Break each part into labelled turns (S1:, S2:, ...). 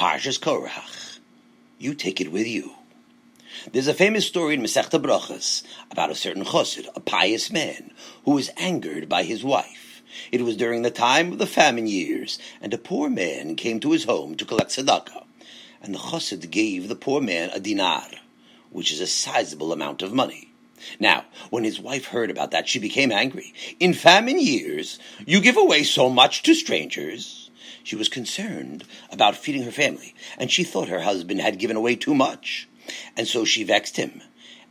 S1: Parshas Korach. You take it with you. There's a famous story in Masechta Brachas about a certain chosid, a pious man, who was angered by his wife. It was during the time of the famine years, and a poor man came to his home to collect tzedakah, and the chosid gave the poor man a dinar, which is a sizable amount of money. Now, when his wife heard about that, she became angry. In famine years, you give away so much to strangers. She was concerned about feeding her family, and she thought her husband had given away too much. And so she vexed him,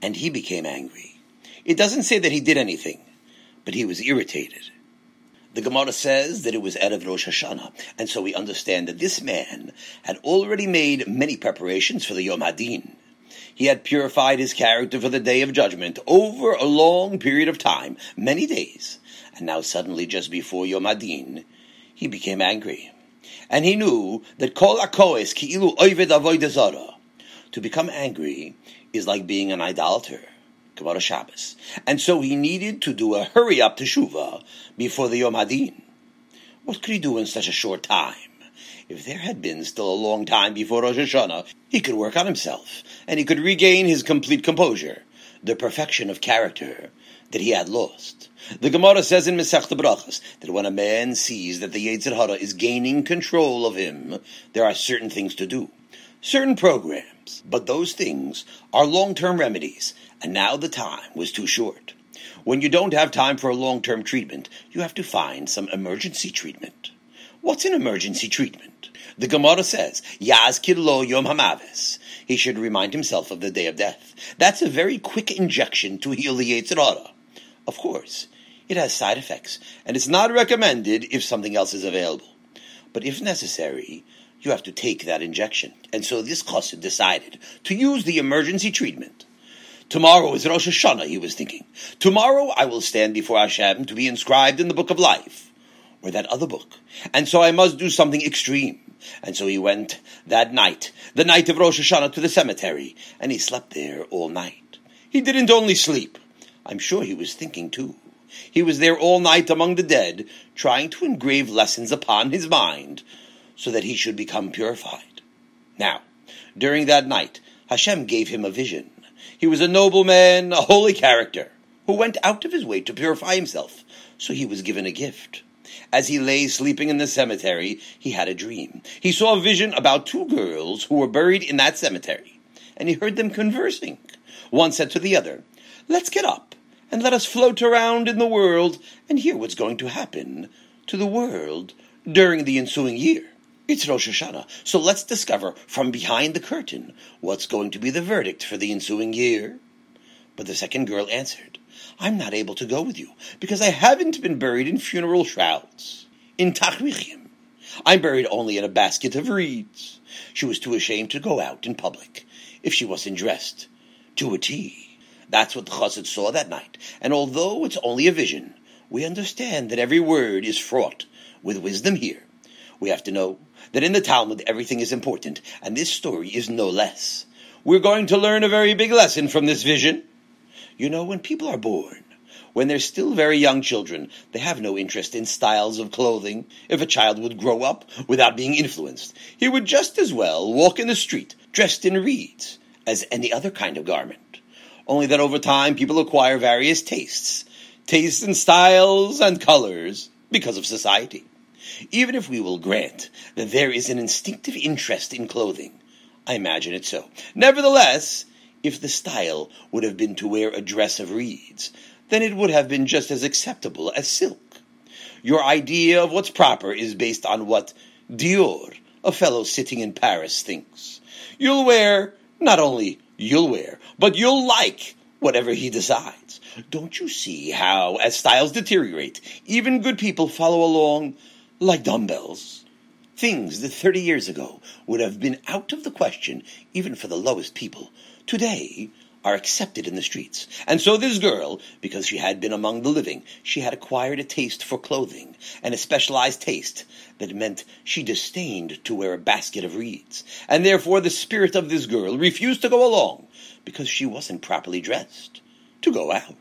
S1: and he became angry. It doesn't say that he did anything, but he was irritated. The Gemara says that it was Erev Rosh Hashanah, and so we understand that this man had already made many preparations for the Yom Hadin. He had purified his character for the day of judgment over a long period of time, many days, and now suddenly, just before Yom Hadin, he became angry. And he knew that kol akoes ki'ilu oived avodah To become angry is like being an idolater. Gemara Shabbos. And so he needed to do a hurry up teshuva before the Yom Hadin. What could he do in such a short time? If there had been still a long time before Rosh Hashanah, he could work on himself, and he could regain his complete composure, the perfection of character that he had lost. The Gemara says in Masechta Brachas that when a man sees that the Yetzer Hara is gaining control of him, there are certain things to do, certain programs, but those things are long-term remedies, and now the time was too short. When you don't have time for a long-term treatment, you have to find some emergency treatment. What's an emergency treatment? The Gemara says, Yazkir lo yom hamavis. He should remind himself of the day of death. That's a very quick injection to heal the Yetzer Hara. Of course, it has side effects, and it's not recommended if something else is available. But if necessary, you have to take that injection. And so this chassid decided to use the emergency treatment. Tomorrow is Rosh Hashanah, he was thinking. Tomorrow I will stand before Hashem to be inscribed in the book of life or that other book. And so I must do something extreme. And so he went that night, the night of Rosh Hashanah, to the cemetery, and he slept there all night. He didn't only sleep. I'm sure he was thinking too. He was there all night among the dead, trying to engrave lessons upon his mind, so that he should become purified. Now, during that night, Hashem gave him a vision. He was a noble man, a holy character, who went out of his way to purify himself, so he was given a gift. As he lay sleeping in the cemetery, he had a dream. He saw a vision about two girls who were buried in that cemetery, and he heard them conversing. One said to the other, Let's get up and let us float around in the world and hear what's going to happen to the world during the ensuing year. It's Rosh Hashanah, so let's discover from behind the curtain what's going to be the verdict for the ensuing year. But the second girl answered, I'm not able to go with you because I haven't been buried in funeral shrouds. In Tachrichim, I'm buried only in a basket of reeds. She was too ashamed to go out in public if she wasn't dressed to a a T. That's what the chassid saw that night. And although it's only a vision, we understand that every word is fraught with wisdom here. We have to know that in the Talmud everything is important, and this story is no less. We're going to learn a very big lesson from this vision. You know, when people are born, when they're still very young children, they have no interest in styles of clothing. If a child would grow up without being influenced, he would just as well walk in the street dressed in reeds as any other kind of garment. Only that over time people acquire various tastes, tastes and styles and colors because of society. Even if we will grant that there is an instinctive interest in clothing, I imagine it so. Nevertheless, if the style would have been to wear a dress of reeds, then it would have been just as acceptable as silk. Your idea of what's proper is based on what Dior, a fellow sitting in Paris, thinks. You'll wear, not only you'll wear, but you'll like whatever he decides. Don't you see how, as styles deteriorate, even good people follow along like dumbbells? Things that 30 years ago would have been out of the question, even for the lowest people, today are accepted in the streets. And so this girl, because she had been among the living, she had acquired a taste for clothing, and a specialized taste that meant she disdained to wear a basket of reeds. And therefore the spirit of this girl refused to go along, because she wasn't properly dressed, to go out.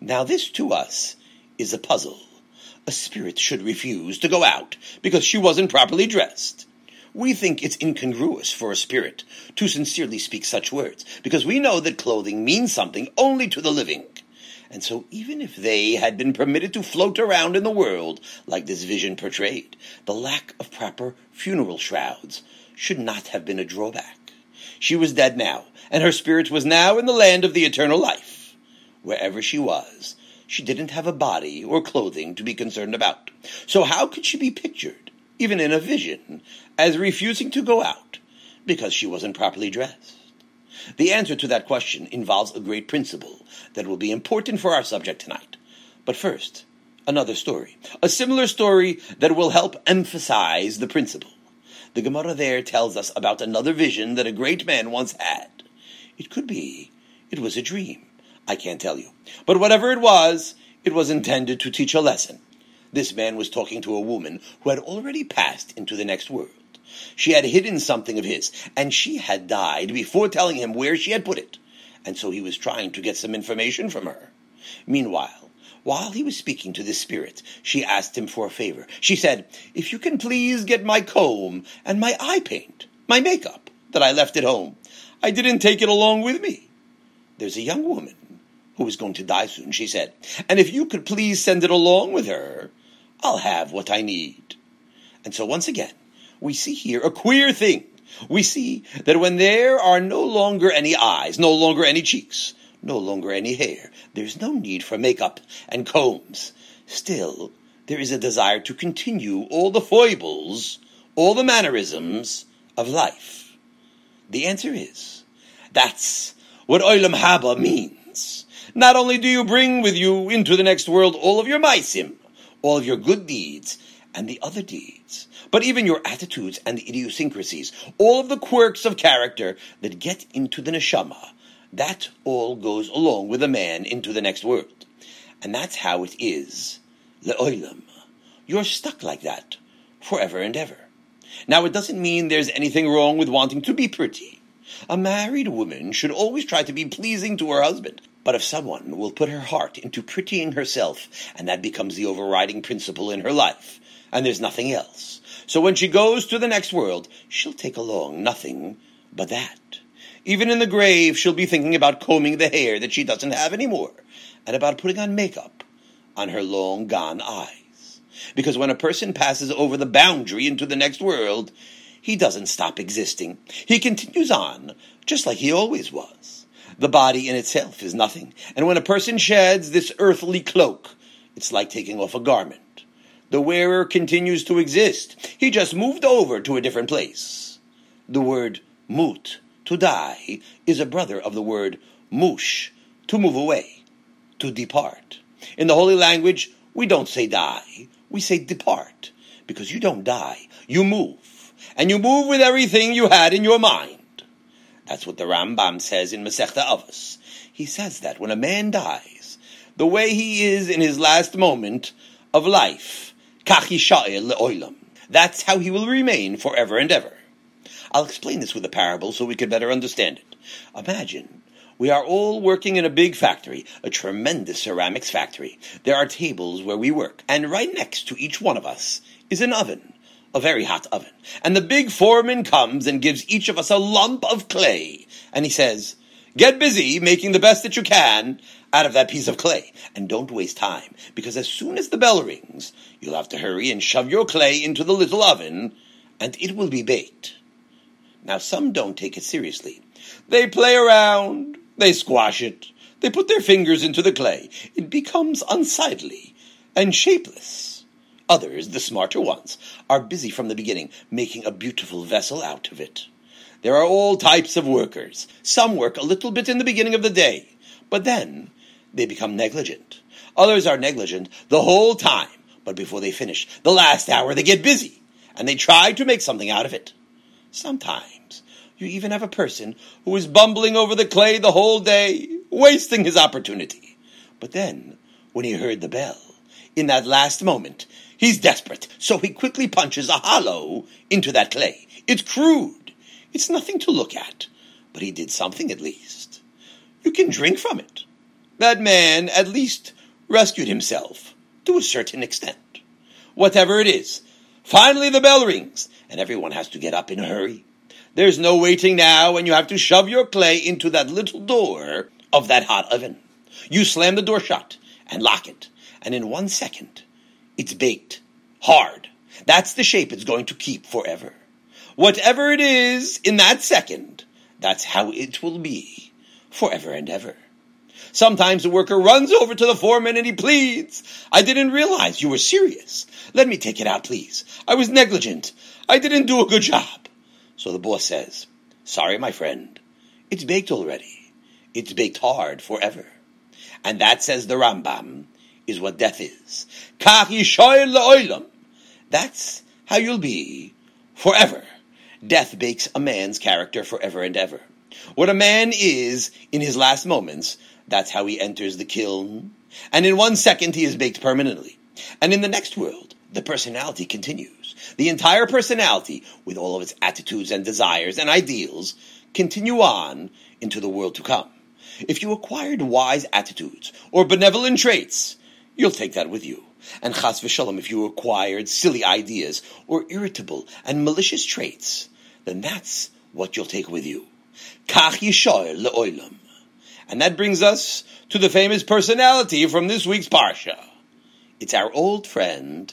S1: Now this to us is a puzzle. A spirit should refuse to go out, because she wasn't properly dressed. We think it's incongruous for a spirit to sincerely speak such words, because we know that clothing means something only to the living. And so, even if they had been permitted to float around in the world like this vision portrayed, the lack of proper funeral shrouds should not have been a drawback. She was dead now, and her spirit was now in the land of the eternal life. Wherever she was, she didn't have a body or clothing to be concerned about. So how could she be pictured, even in a vision, as refusing to go out because she wasn't properly dressed? The answer to that question involves a great principle that will be important for our subject tonight. But first, another story. A similar story that will help emphasize the principle. The Gemara there tells us about another vision that a great man once had. It could be it was a dream. I can't tell you. But whatever it was, it was intended to teach a lesson. This man was talking to a woman who had already passed into the next world. She had hidden something of his, and she had died before telling him where she had put it, and so he was trying to get some information from her. Meanwhile, while he was speaking to this spirit, she asked him for a favor. She said, If you can please get my comb and my eye paint, my makeup, that I left at home. I didn't take it along with me. There's a young woman who is going to die soon, she said, and if you could please send it along with her, I'll have what I need. And so once again, we see here a queer thing. We see that when there are no longer any eyes, no longer any cheeks, no longer any hair, there's no need for makeup and combs. Still, there is a desire to continue all the foibles, all the mannerisms of life. The answer is, that's what Olam Haba means. Not only do you bring with you into the next world all of your maisim, all of your good deeds, and the other deeds, but even your attitudes and the idiosyncrasies, all of the quirks of character that get into the neshama, that all goes along with a man into the next world. And that's how it is, le'olam. You're stuck like that forever and ever. Now, it doesn't mean there's anything wrong with wanting to be pretty. A married woman should always try to be pleasing to her husband. But if someone will put her heart into prettying herself, and that becomes the overriding principle in her life, and there's nothing else. So when she goes to the next world, she'll take along nothing but that. Even in the grave, she'll be thinking about combing the hair that she doesn't have anymore, and about putting on makeup on her long gone eyes. Because when a person passes over the boundary into the next world, he doesn't stop existing. He continues on, just like he always was. The body in itself is nothing, and when a person sheds this earthly cloak, it's like taking off a garment. The wearer continues to exist. He just moved over to a different place. The word mut, to die, is a brother of the word mush, to move away, to depart. In the holy language, we don't say die, we say depart, because you don't die, you move, and you move with everything you had in your mind. That's what the Rambam says in Masechta Avos. He says that when a man dies, the way he is in his last moment of life, that's how he will remain forever and ever. I'll explain this with a parable so we can better understand it. Imagine we are all working in a big factory, a tremendous ceramics factory. There are tables where we work, and right next to each one of us is an oven, a very hot oven. And the big foreman comes and gives each of us a lump of clay, and he says, Get busy making the best that you can out of that piece of clay. And don't waste time, because as soon as the bell rings, you'll have to hurry and shove your clay into the little oven, and it will be baked. Now, some don't take it seriously. They play around, they squash it, they put their fingers into the clay. It becomes unsightly and shapeless. Others, the smarter ones, are busy from the beginning, making a beautiful vessel out of it. There are all types of workers. Some work a little bit in the beginning of the day, but then they become negligent. Others are negligent the whole time, but before they finish the last hour, they get busy and they try to make something out of it. Sometimes you even have a person who is bumbling over the clay the whole day, wasting his opportunity. But then, when he heard the bell, in that last moment, he's desperate, so he quickly punches a hollow into that clay. It's crude. It's nothing to look at, but he did something at least. You can drink from it. That man at least rescued himself to a certain extent. Whatever it is, Finally, the bell rings, and everyone has to get up in a hurry. There's no waiting now, and you have to shove your clay into that little door of that hot oven. You slam the door shut and lock it, and in one second, it's baked. Hard. That's the shape it's going to keep forever. Whatever it is in that second, that's how it will be forever and ever. Sometimes the worker runs over to the foreman and he pleads, I didn't realize you were serious. Let me take it out, please. I was negligent. I didn't do a good job. So the boss says, Sorry, my friend. It's baked already. It's baked hard forever. And that, says the Rambam, is what death is. That's how you'll be forever. Death bakes a man's character forever and ever. What a man is in his last moments, that's how he enters the kiln. And in one second, he is baked permanently. And in the next world, the personality continues. The entire personality, with all of its attitudes and desires and ideals, continue on into the world to come. If you acquired wise attitudes or benevolent traits, you'll take that with you. And chas v'shalom, if you acquired silly ideas or irritable and malicious traits, then that's what you'll take with you. Kach yishoel le'olam. And that brings us to the famous personality from this week's Parsha. It's our old friend,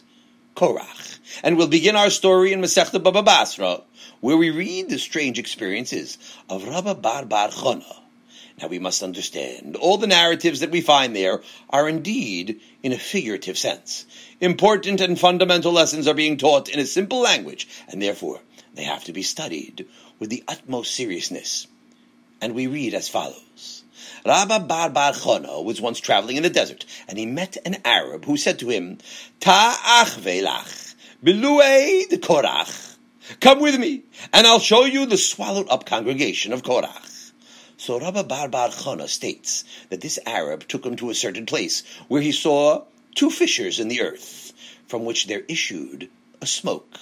S1: Korach. And we'll begin our story in Masechta Baba Basra, where we read the strange experiences of Rabba Bar Bar Chona. Now we must understand, all the narratives that we find there are indeed in a figurative sense. Important and fundamental lessons are being taught in a simple language, and therefore they have to be studied with the utmost seriousness. And we read as follows. Rabba Bar Bar Chona was once traveling in the desert, and he met an Arab who said to him, Ta'ach velach, bilue de Korach. Come with me, and I'll show you the swallowed up congregation of Korach. So Rabba Bar Bar Chana states that this Arab took him to a certain place where he saw two fissures in the earth, from which there issued a smoke.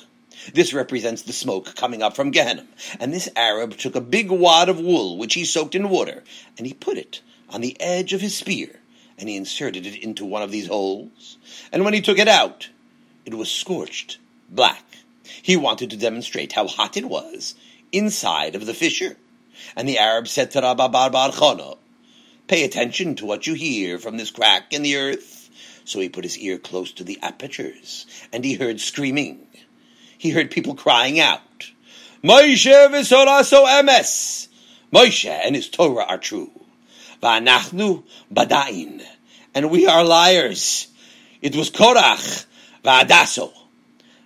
S1: This represents the smoke coming up from Gehenna. And this Arab took a big wad of wool, which he soaked in water, and he put it on the edge of his spear, and he inserted it into one of these holes. And when he took it out, it was scorched black. He wanted to demonstrate how hot it was inside of the fissure. And the Arab said to Rabba Bar Bar Chana, Pay attention to what you hear from this crack in the earth. So he put his ear close to the apertures, and he heard screaming. He heard people crying out, Moshe v'soraso emes! Moshe and his Torah are true. Va'anachnu badain. And we are liars. It was Korach va'adaso.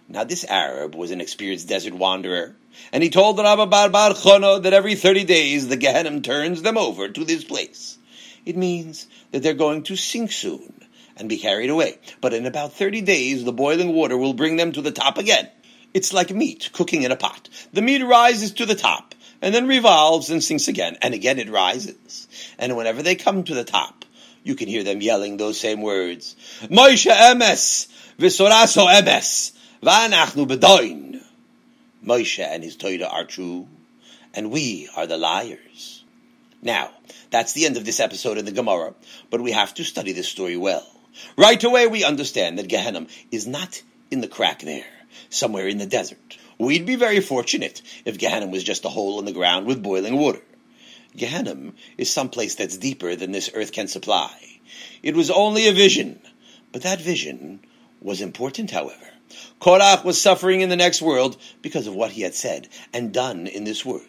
S1: Now this Arab was an experienced desert wanderer and he told Rabba Bar Bar Chono that every 30 days the Gehenna turns them over to this place. It means that they're going to sink soon and be carried away. But in about 30 days, the boiling water will bring them to the top again. It's like meat cooking in a pot. The meat rises to the top and then revolves and sinks again, and again it rises. And whenever they come to the top, you can hear them yelling those same words. Moshe emes, v'soraso emes, v'anachnu bedoin. Moshe and his Torah are true, and we are the liars. Now, that's the end of this episode in the Gemara, but we have to study this story well. Right away, we understand that Gehenna is not in the crack there, somewhere in the desert. We'd be very fortunate if Gehenna was just a hole in the ground with boiling water. Gehenna is someplace that's deeper than this earth can supply. It was only a vision, but that vision was important, however. Korach was suffering in the next world because of what he had said and done in this world.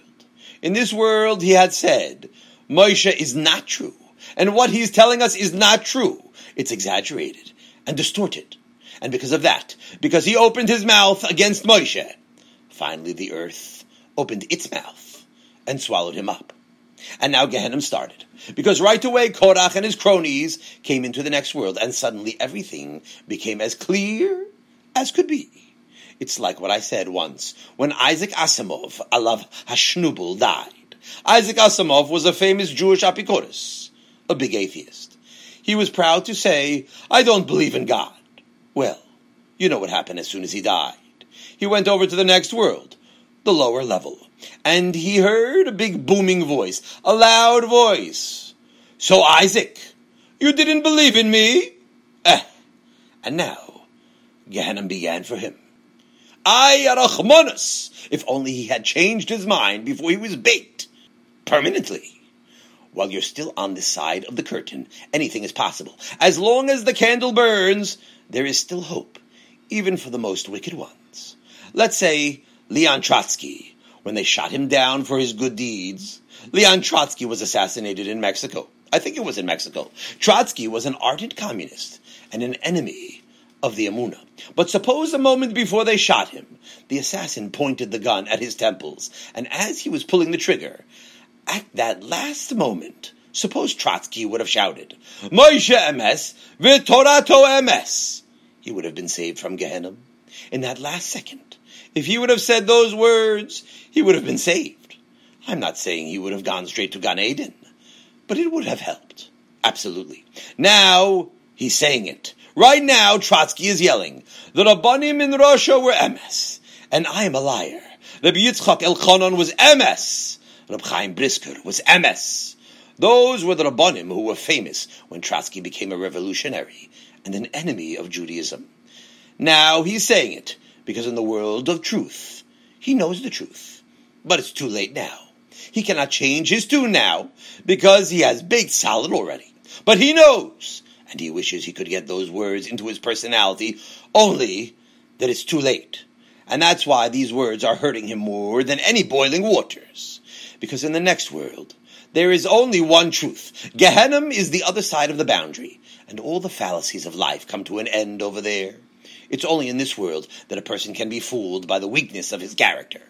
S1: In this world, he had said, Moshe is not true, and what he's telling us is not true. It's exaggerated and distorted. And because of that, because he opened his mouth against Moshe, finally the earth opened its mouth and swallowed him up. And now Gehenna started. Because right away Korach and his cronies came into the next world, and suddenly everything became as clear as could be. It's like what I said once when Isaac Asimov, Alav Hashnubel, died. Isaac Asimov was a famous Jewish apicorus, a big atheist. He was proud to say, I don't believe in God. Well, you know what happened as soon as he died. He went over to the next world, the lower level, and he heard a big booming voice, a loud voice. So Isaac, you didn't believe in me? Eh. And now, Gehenna began for him. Ay arachmonus! If only he had changed his mind before he was baked. Permanently. While you're still on this side of the curtain, anything is possible. As long as the candle burns, there is still hope, even for the most wicked ones. Let's say Leon Trotsky, when they shot him down for his good deeds. Leon Trotsky was assassinated in Mexico. I think it was in Mexico. Trotsky was an ardent communist and an enemy of the Amuna. But suppose a moment before they shot him, the assassin pointed the gun at his temples, and as he was pulling the trigger, at that last moment, suppose Trotsky would have shouted, Moshe emes, v'torato emes. He would have been saved from Gehenna. In that last second, if he would have said those words, he would have been saved. I'm not saying he would have gone straight to Gan Eden, but it would have helped. Absolutely. Now, he's saying it. Right now, Trotsky is yelling, the Rabbanim in Russia were emes, and I am a liar. Rabbi Yitzchak Elchanan was emes. Reb Chaim Brisker was emes. Those were the Rabbanim who were famous when Trotsky became a revolutionary and an enemy of Judaism. Now he's saying it because in the world of truth, he knows the truth. But it's too late now. He cannot change his tune now because he has baked solid already. But he knows and he wishes he could get those words into his personality, only that it's too late. And that's why these words are hurting him more than any boiling waters. Because in the next world, there is only one truth. Gehenna is the other side of the boundary, and all the fallacies of life come to an end over there. It's only in this world that a person can be fooled by the weakness of his character.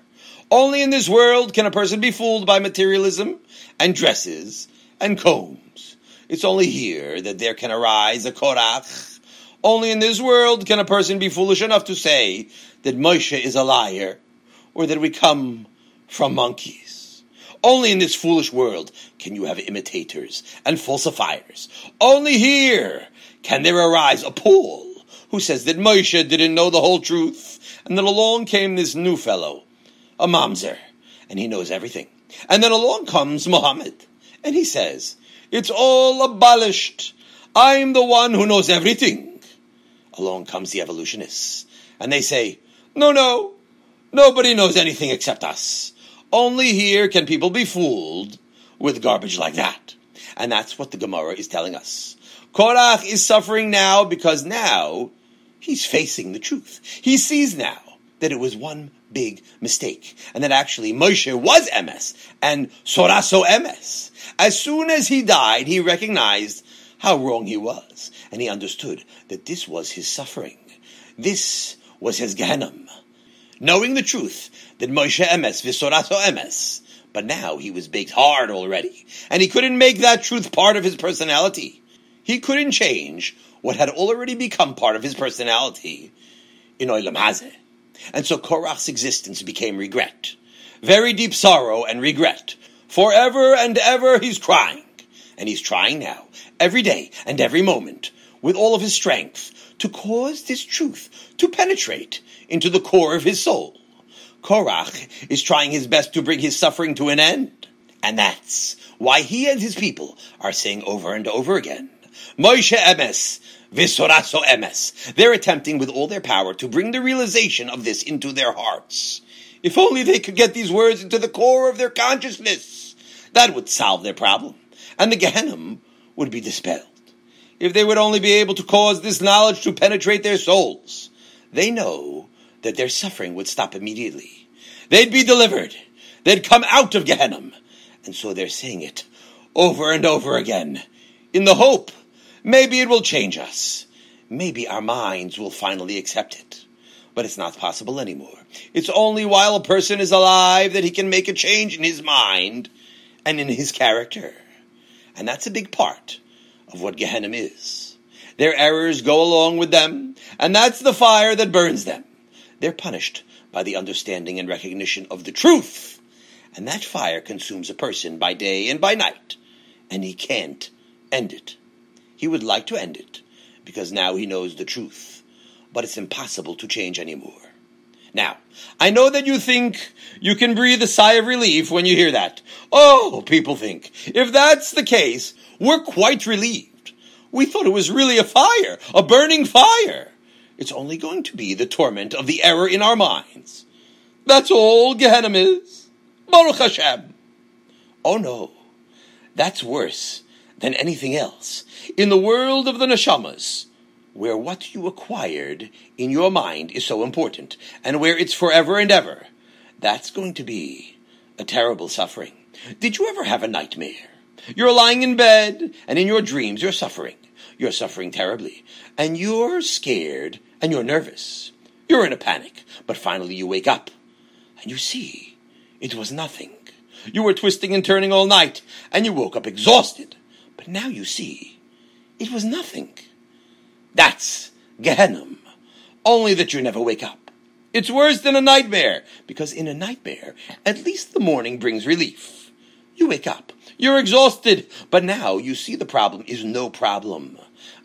S1: Only in this world can a person be fooled by materialism and dresses and combs it's only here that there can arise a Korach. Only in this world can a person be foolish enough to say that Moshe is a liar, or that we come from monkeys. Only in this foolish world can you have imitators and falsifiers. Only here can there arise a Paul who says that Moshe didn't know the whole truth, and then along came this new fellow, a mamzer, and he knows everything. And then along comes Muhammad, and he says it's all abolished. I'm the one who knows everything. Along comes the evolutionists, and they say, no, no, nobody knows anything except us. Only here can people be fooled with garbage like that. And that's what the Gemara is telling us. Korach is suffering now because now he's facing the truth. He sees now that it was one big mistake, and that actually Moshe was emes and Soraso emes. As soon as he died, he recognized how wrong he was, and he understood that this was his suffering. This was his Gehenna. Knowing the truth that Moshe emes v'Soraso emes, but now he was baked hard already, and he couldn't make that truth part of his personality. He couldn't change what had already become part of his personality in Olam Hazeh. And so Korach's existence became regret. Very deep sorrow and regret. Forever and ever he's crying. And he's trying now, every day and every moment, with all of his strength, to cause this truth to penetrate into the core of his soul. Korach is trying his best to bring his suffering to an end. And that's why he and his people are saying over and over again, Moshe Emes, Visoraso emes. They're attempting with all their power to bring the realization of this into their hearts. If only they could get these words into the core of their consciousness, that would solve their problem, and the Gehenna would be dispelled. If they would only be able to cause this knowledge to penetrate their souls, they know that their suffering would stop immediately. They'd be delivered. They'd come out of Gehenna. And so they're saying it over and over again in the hope Maybe it will change us. Maybe our minds will finally accept it. But it's not possible anymore. It's only while a person is alive that he can make a change in his mind and in his character. And that's a big part of what Gehenna is. Their errors go along with them, and that's the fire that burns them. They're punished by the understanding and recognition of the truth. And that fire consumes a person by day and by night, and he can't end it. He would like to end it, because now he knows the truth. But it's impossible to change anymore. Now, I know that you think you can breathe a sigh of relief when you hear that. Oh, people think, if that's the case, we're quite relieved. We thought it was really a fire, a burning fire. It's only going to be the torment of the error in our minds. That's all Gehenna is. Baruch Hashem. Oh no, that's worse than anything else. In the world of the neshamas, where what you acquired in your mind is so important, and where it's forever and ever, that's going to be a terrible suffering. Did you ever have a nightmare? You're lying in bed, and in your dreams you're suffering. You're suffering terribly, and you're scared, and you're nervous. You're in a panic, but finally you wake up, and you see it was nothing. You were twisting and turning all night, and you woke up exhausted. But now you see it was nothing. That's Gehenna. Only that you never wake up. It's worse than a nightmare, because in a nightmare, at least the morning brings relief. You wake up, you're exhausted, but now you see the problem is no problem.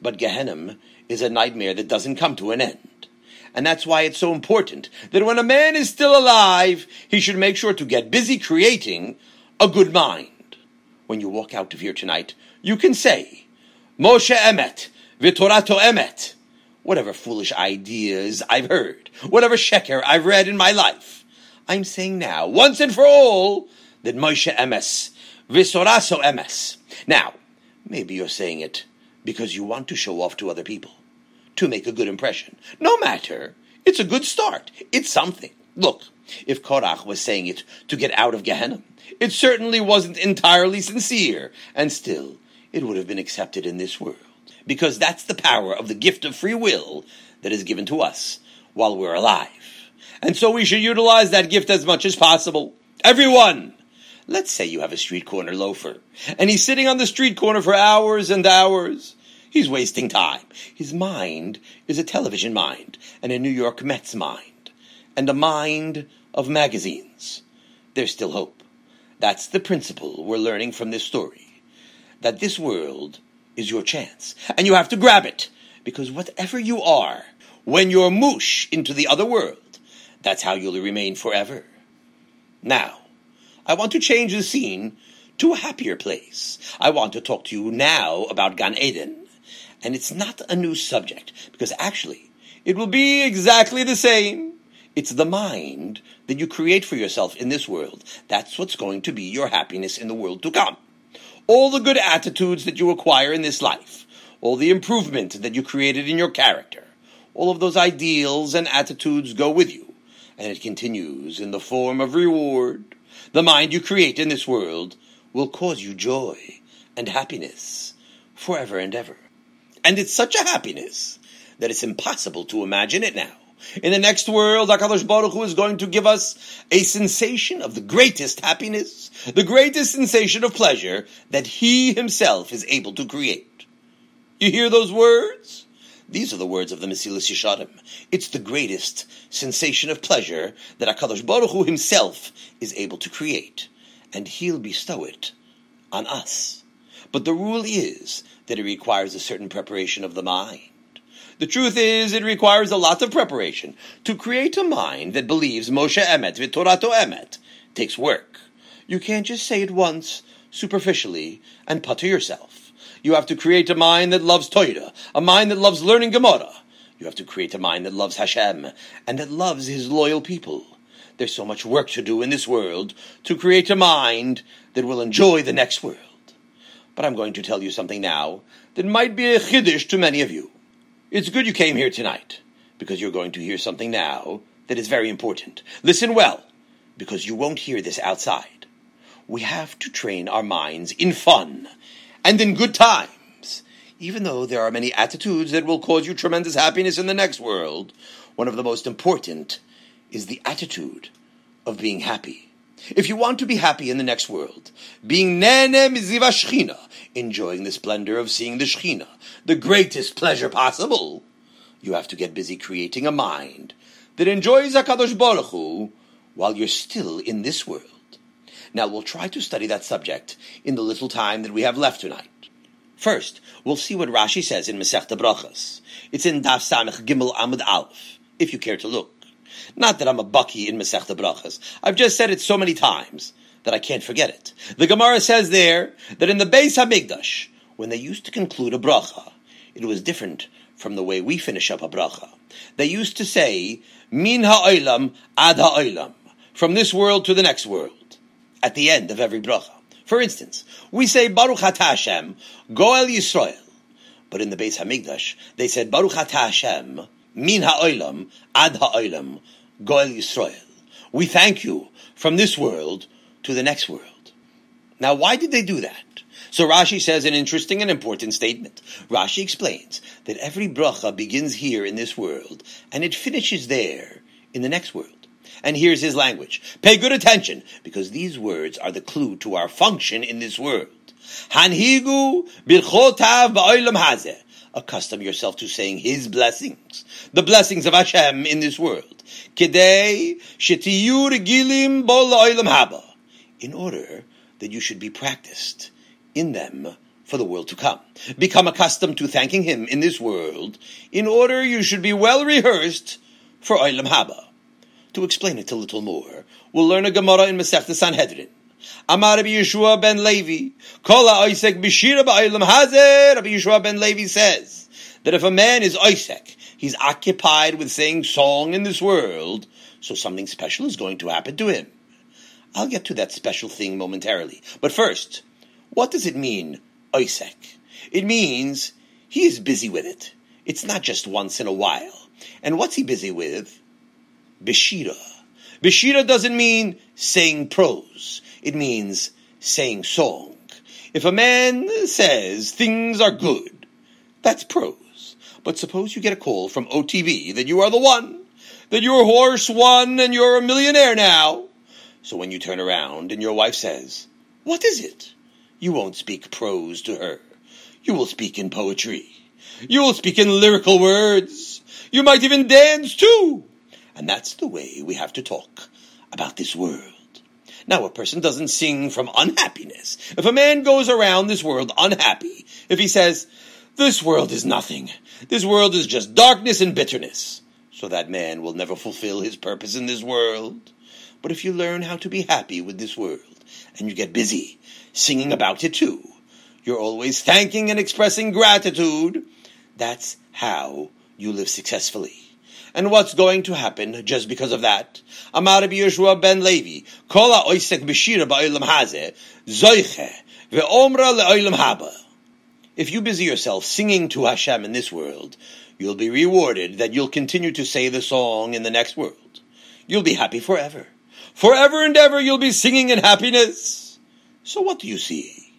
S1: But Gehenna is a nightmare that doesn't come to an end. And that's why it's so important that when a man is still alive, he should make sure to get busy creating a good mind. When you walk out of here tonight, you can say, Moshe Emet, Vitorato Emet, whatever foolish ideas I've heard, whatever sheker I've read in my life. I'm saying now, once and for all, that Moshe Emes, Visoraso Emes. Now, maybe you're saying it because you want to show off to other people, to make a good impression. No matter. It's a good start. It's something. Look, if Korach was saying it to get out of Gehenna, it certainly wasn't entirely sincere, and still, it would have been accepted in this world. Because that's the power of the gift of free will that is given to us while we're alive. And so we should utilize that gift as much as possible. Everyone! Let's say you have a street corner loafer, and he's sitting on the street corner for hours and hours. He's wasting time. His mind is a television mind, and a New York Mets mind, and a mind of magazines. There's still hope. That's the principle we're learning from this story. That this world is your chance, and you have to grab it, because whatever you are, when you're moosh into the other world, that's how you'll remain forever. Now, I want to change the scene to a happier place. I want to talk to you now about Gan Eden. And it's not a new subject, because actually, it will be exactly the same. It's the mind that you create for yourself in this world. That's what's going to be your happiness in the world to come. All the good attitudes that you acquire in this life, all the improvement that you created in your character, all of those ideals and attitudes go with you, and it continues in the form of reward the mind you create in this world will cause you joy and happiness forever and ever. And it's such a happiness that it's impossible to imagine it now. In the next world, HaKadosh Baruch Hu is going to give us a sensation of the greatest happiness, the greatest sensation of pleasure that He Himself is able to create. You hear those words? These are the words of the Mesilas Yesharim. It's the greatest sensation of pleasure that HaKadosh Baruch Hu himself is able to create, and he'll bestow it on us. But the rule is that it requires a certain preparation of the mind. The truth is, it requires a lot of preparation. To create a mind that believes Moshe Emet v'Torato Emet takes work. You can't just say it once, superficially, and putter yourself. You have to create a mind that loves Torah, a mind that loves learning Gemara. You have to create a mind that loves Hashem and that loves His loyal people. There's so much work to do in this world to create a mind that will enjoy the next world. But I'm going to tell you something now that might be a chiddush to many of you. It's good you came here tonight because you're going to hear something now that is very important. Listen well, because you won't hear this outside. We have to train our minds in fun and in good times. Even though there are many attitudes that will cause you tremendous happiness in the next world, one of the most important is the attitude of being happy. If you want to be happy in the next world, being nene miziva shchina, enjoying the splendor of seeing the shchina, the greatest pleasure possible, you have to get busy creating a mind that enjoys HaKadosh Baruch Hu while you're still in this world. Now we'll try to study that subject in the little time that we have left tonight. First, we'll see what Rashi says in Masechta Brachas. It's in Daf Samech Gimel Amud Aleph, if you care to look. Not that I'm a baki in Masechta Brachas. I've just said it so many times that I can't forget it. The Gemara says there that in the Beis Hamikdash, when they used to conclude a bracha, it was different from the way we finish up a bracha. they used to say, Min ha'olam ad ha'olam, from this world to the next world, at the end of every bracha. For instance, we say Baruch Hashem, Goel Yisrael. But in the Beis Hamikdash, they said Baruch Hashem, Min ha'olam ad ha'olam, Goel Yisrael. We thank you from this world to the next world. Now, why did they do that? So Rashi says an interesting and important statement. Rashi explains that every bracha begins here in this world and it finishes there in the next world. And here's his language. Pay good attention because these words are the clue to our function in this world. Hanhigu birchotav ba'olam hazeh. Accustom yourself to saying His blessings, the blessings of Hashem in this world. Bo haba. In order that you should be practiced in them for the world to come. Become accustomed to thanking Him in this world, in order you should be well rehearsed for Olam Haba. To explain it a little more, we'll learn a Gemara in Masechta Sanhedrin. Amar Rabbi Yehoshua ben Levi, Kola oisek Bishira Ba'olam Hazeh, Rabbi Yehoshua ben Levi says, that if a man is oisek, he's occupied with saying song in this world, so something special is going to happen to him. I'll get to that special thing momentarily. But first, what does it mean, oisek? It means he is busy with it. It's not just once in a while. And what's he busy with? Beshira. Beshira doesn't mean saying prose. It means saying song. If a man says things are good, that's prose. But suppose you get a call from OTB that you are the one, that your horse won and you're a millionaire now. So when you turn around and your wife says, What is it? You won't speak prose to her. You will speak in poetry. You will speak in lyrical words. You might even dance too. And that's the way we have to talk about this world. Now, a person doesn't sing from unhappiness. If a man goes around this world unhappy, if he says, this world is nothing, this world is just darkness and bitterness, so that man will never fulfill his purpose in this world. But if you learn how to be happy with this world, and you get busy singing about it too. You're always thanking and expressing gratitude. That's how you live successfully. And what's going to happen just because of that? Amar Yehoshua ben Levi, Kola oisek b'shira ba'olam hazeh, zoiche, ve'omra le'olam haba. If you busy yourself singing to Hashem in this world, you'll be rewarded that you'll continue to say the song in the next world. You'll be happy forever. Forever and ever you'll be singing in happiness. So what do you see?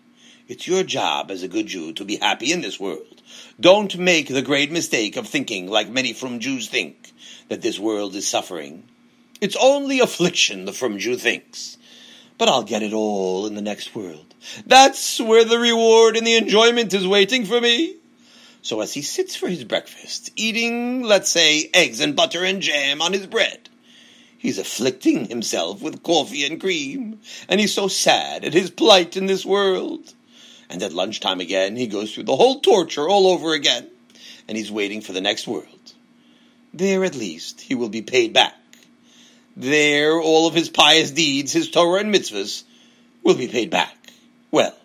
S1: It's your job as a good Jew to be happy in this world. Don't make the great mistake of thinking, like many frum Jews think, that this world is suffering. It's only affliction, the frum Jew thinks. But I'll get it all in the next world. That's where the reward and the enjoyment is waiting for me. So as he sits for his breakfast, eating, let's say, eggs and butter and jam on his bread, He's afflicting himself with coffee and cream, and he's so sad at his plight in this world. And at lunchtime again, he goes through the whole torture all over again, and he's waiting for the next world. There, at least, he will be paid back. There, all of his pious deeds, his Torah and mitzvahs, will be paid back. Well,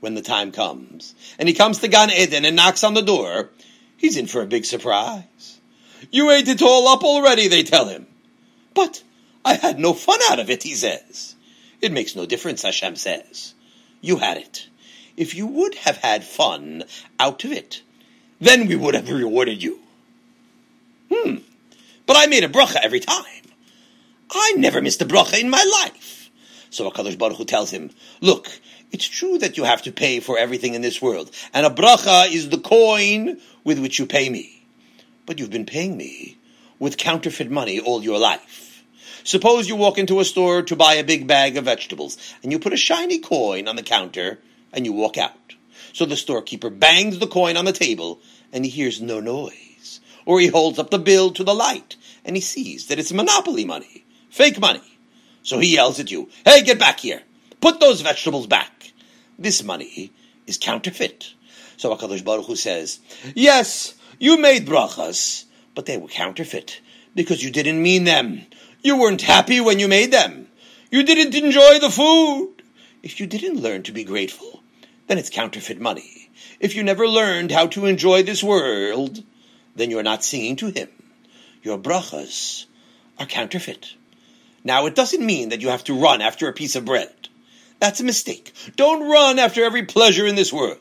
S1: when the time comes, and he comes to Gan Eden and knocks on the door, he's in for a big surprise. You ate it all up already, they tell him. But I had no fun out of it, he says. It makes no difference, Hashem says. You had it. If you would have had fun out of it, then we would have rewarded you. Hmm. But I made a bracha every time. I never missed a bracha in my life. So HaKadosh Baruch Hu tells him, look, it's true that you have to pay for everything in this world, and a bracha is the coin with which you pay me. But you've been paying me with counterfeit money all your life. Suppose you walk into a store to buy a big bag of vegetables, and you put a shiny coin on the counter, and you walk out. So the storekeeper bangs the coin on the table, and he hears no noise. Or he holds up the bill to the light, and he sees that it's monopoly money, fake money. So he yells at you, Hey, get back here! Put those vegetables back! This money is counterfeit. So HaKadosh Baruch Hu says, Yes, you made brachas, but they were counterfeit, because you didn't mean them. You weren't happy when you made them. You didn't enjoy the food. If you didn't learn to be grateful, then it's counterfeit money. If you never learned how to enjoy this world, then you're not singing to him. Your brachas are counterfeit. Now, it doesn't mean that you have to run after a piece of bread. That's a mistake. Don't run after every pleasure in this world.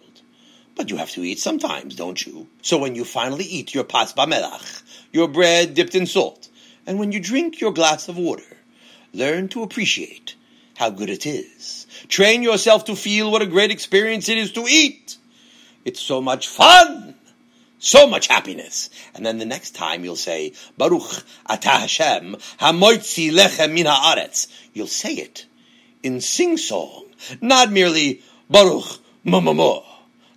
S1: But you have to eat sometimes, don't you? So when you finally eat your pas bamelach, your bread dipped in salt, and when you drink your glass of water, learn to appreciate how good it is. Train yourself to feel what a great experience it is to eat. It's so much fun. So much happiness. And then the next time you'll say, Baruch atah Hashem, hamoitzi lechem min haaretz. You'll say it in sing-song, not merely Baruch mamamo,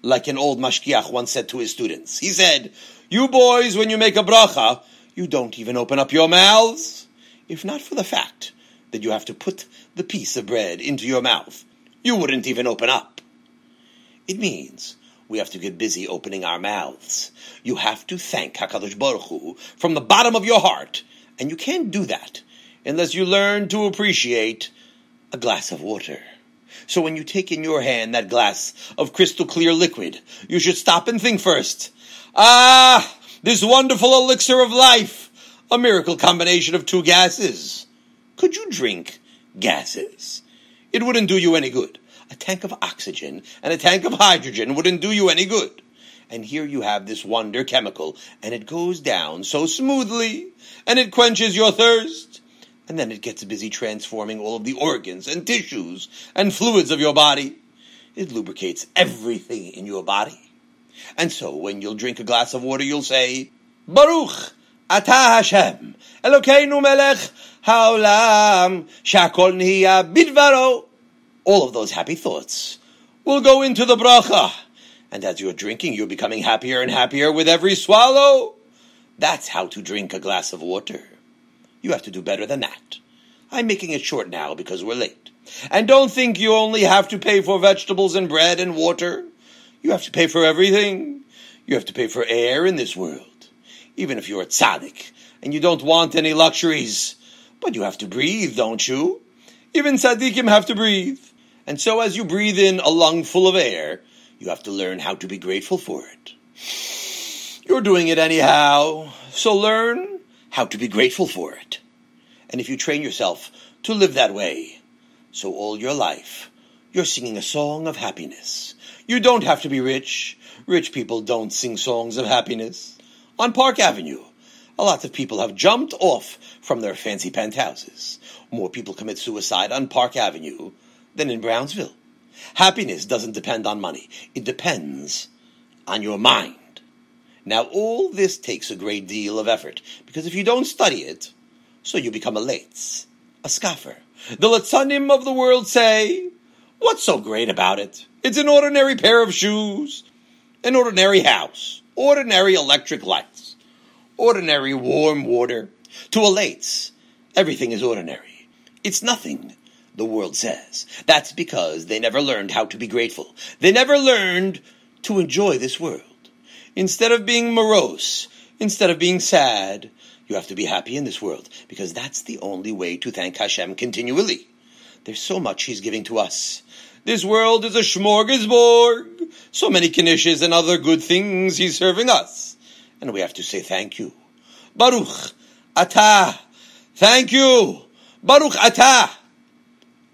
S1: like an old mashgiach once said to his students. He said, you boys, when you make a bracha, you don't even open up your mouths. If not for the fact that you have to put the piece of bread into your mouth, you wouldn't even open up. It means we have to get busy opening our mouths. You have to thank HaKadosh Baruch Hu from the bottom of your heart. And you can't do that unless you learn to appreciate a glass of water. So when you take in your hand that glass of crystal clear liquid, you should stop and think first. Ah, this wonderful elixir of life, a miracle combination of two gases. Could you drink gases? It wouldn't do you any good a tank of oxygen and a tank of hydrogen wouldn't do you any good. And here you have this wonder chemical, and it goes down so smoothly, and it quenches your thirst. And then it gets busy transforming all of the organs and tissues and fluids of your body. It lubricates everything in your body. And so when you'll drink a glass of water, you'll say, Baruch atah Hashem, Elokeinu melech haolam, shakol niya bidvaro all of those happy thoughts will go into the bracha. And as you're drinking, you're becoming happier and happier with every swallow. That's how to drink a glass of water. You have to do better than that. I'm making it short now because we're late. And don't think you only have to pay for vegetables and bread and water. You have to pay for everything. You have to pay for air in this world. Even if you're a tzaddik and you don't want any luxuries. But you have to breathe, don't you? Even tzaddikim have to breathe. And so as you breathe in a lung full of air, you have to learn how to be grateful for it. You're doing it anyhow, so learn how to be grateful for it. And if you train yourself to live that way, so all your life, you're singing a song of happiness. You don't have to be rich. Rich people don't sing songs of happiness. On Park Avenue, a lot of people have jumped off from their fancy penthouses. More people commit suicide on Park Avenue than in Brownsville. Happiness doesn't depend on money. It depends on your mind. Now, all this takes a great deal of effort, because if you don't study it, so you become a latz, a scoffer. The Latzanim of the world say, what's so great about it? It's an ordinary pair of shoes, an ordinary house, ordinary electric lights, ordinary warm water. To a everything is ordinary. It's nothing the world says. That's because they never learned how to be grateful. They never learned to enjoy this world. Instead of being morose, instead of being sad, you have to be happy in this world because that's the only way to thank Hashem continually. There's so much He's giving to us. This world is a smorgasbord. So many knishes and other good things He's serving us. And we have to say thank you. Baruch atah. Thank you. Baruch atah.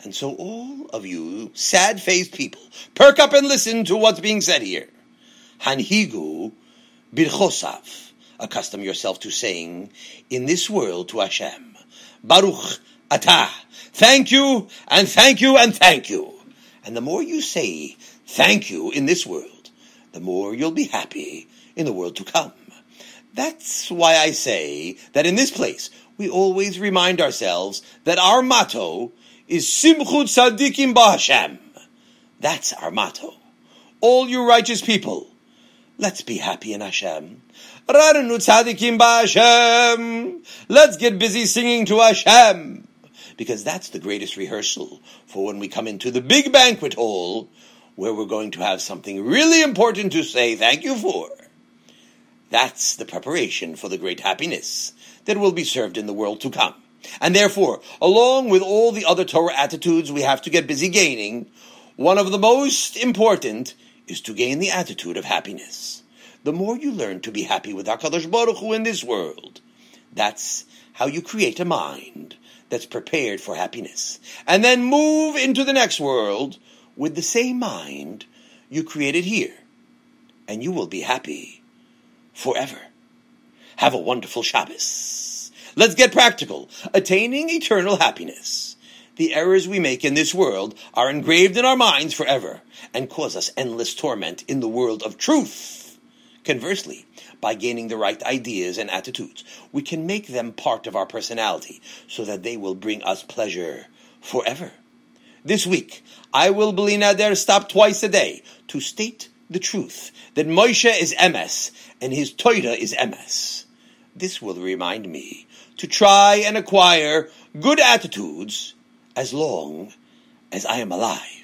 S1: And so all of you sad-faced people, perk up and listen to what's being said here. Hanhigu birchosav. Accustom yourself to saying in this world to Hashem, Baruch atah. Thank you and thank you and thank you. And the more you say thank you in this world, the more you'll be happy in the world to come. That's why I say that in this place we always remind ourselves that our motto is Simchu Tzadikim Ba'Hashem. That's our motto. All you righteous people, let's be happy in Hashem. Ranenu Tzadikim Ba'Hashem. Let's get busy singing to Hashem. Because that's the greatest rehearsal for when we come into the big banquet hall where we're going to have something really important to say thank you for. That's the preparation for the great happiness that will be served in the world to come. And therefore, along with all the other Torah attitudes we have to get busy gaining, one of the most important is to gain the attitude of happiness. the more you learn to be happy with HaKadosh Baruch Hu in this world. That's how you create a mind that's prepared for happiness. And then move into the next world with the same mind you created here. And you will be happy forever. Have a wonderful Shabbos. Let's get practical. Attaining eternal happiness. The errors we make in this world are engraved in our minds forever and cause us endless torment in the world of truth. Conversely, by gaining the right ideas and attitudes, we can make them part of our personality so that they will bring us pleasure forever. This week, I will bli neder stop twice a day to state the truth that Moshe is emes and his Torah is emes. This will remind me to try and acquire good attitudes as long as I am alive.